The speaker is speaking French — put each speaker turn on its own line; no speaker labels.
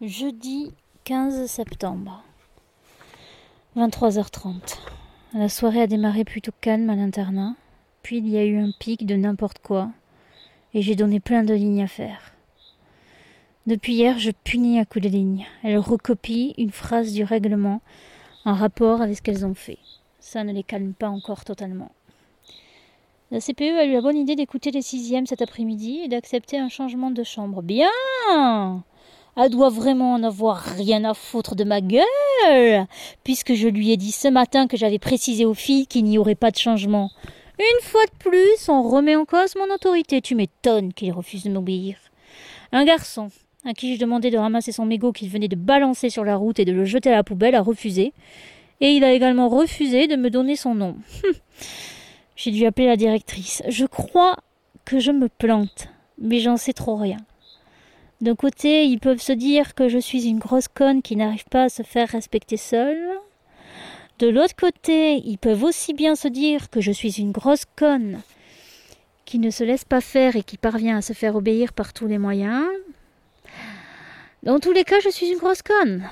Jeudi 15 septembre, 23h30. La soirée a démarré plutôt calme à l'internat, puis il y a eu un pic de n'importe quoi, et j'ai donné plein de lignes à faire. Depuis hier, je punis à coups de lignes. Elles recopient une phrase du règlement en rapport avec ce qu'elles ont fait. Ça ne les calme pas encore totalement. La CPE a eu la bonne idée d'écouter les sixièmes cet après-midi et d'accepter un changement de chambre. Bien Elle doit vraiment en avoir rien à foutre de ma gueule, puisque je lui ai dit ce matin que j'avais précisé aux filles qu'il n'y aurait pas de changement. Une fois de plus, on remet en cause mon autorité. Tu m'étonnes qu'il refuse de m'obéir. Un garçon, à qui je demandais de ramasser son mégot qu'il venait de balancer sur la route et de le jeter à la poubelle, a refusé. Et il a également refusé de me donner son nom. J'ai dû appeler la directrice. Je crois que je me plante, mais j'en sais trop rien. D'un côté, ils peuvent se dire que je suis une grosse conne qui n'arrive pas à se faire respecter seule. De l'autre côté, ils peuvent aussi bien se dire que je suis une grosse conne qui ne se laisse pas faire et qui parvient à se faire obéir par tous les moyens. Dans tous les cas, je suis une grosse conne.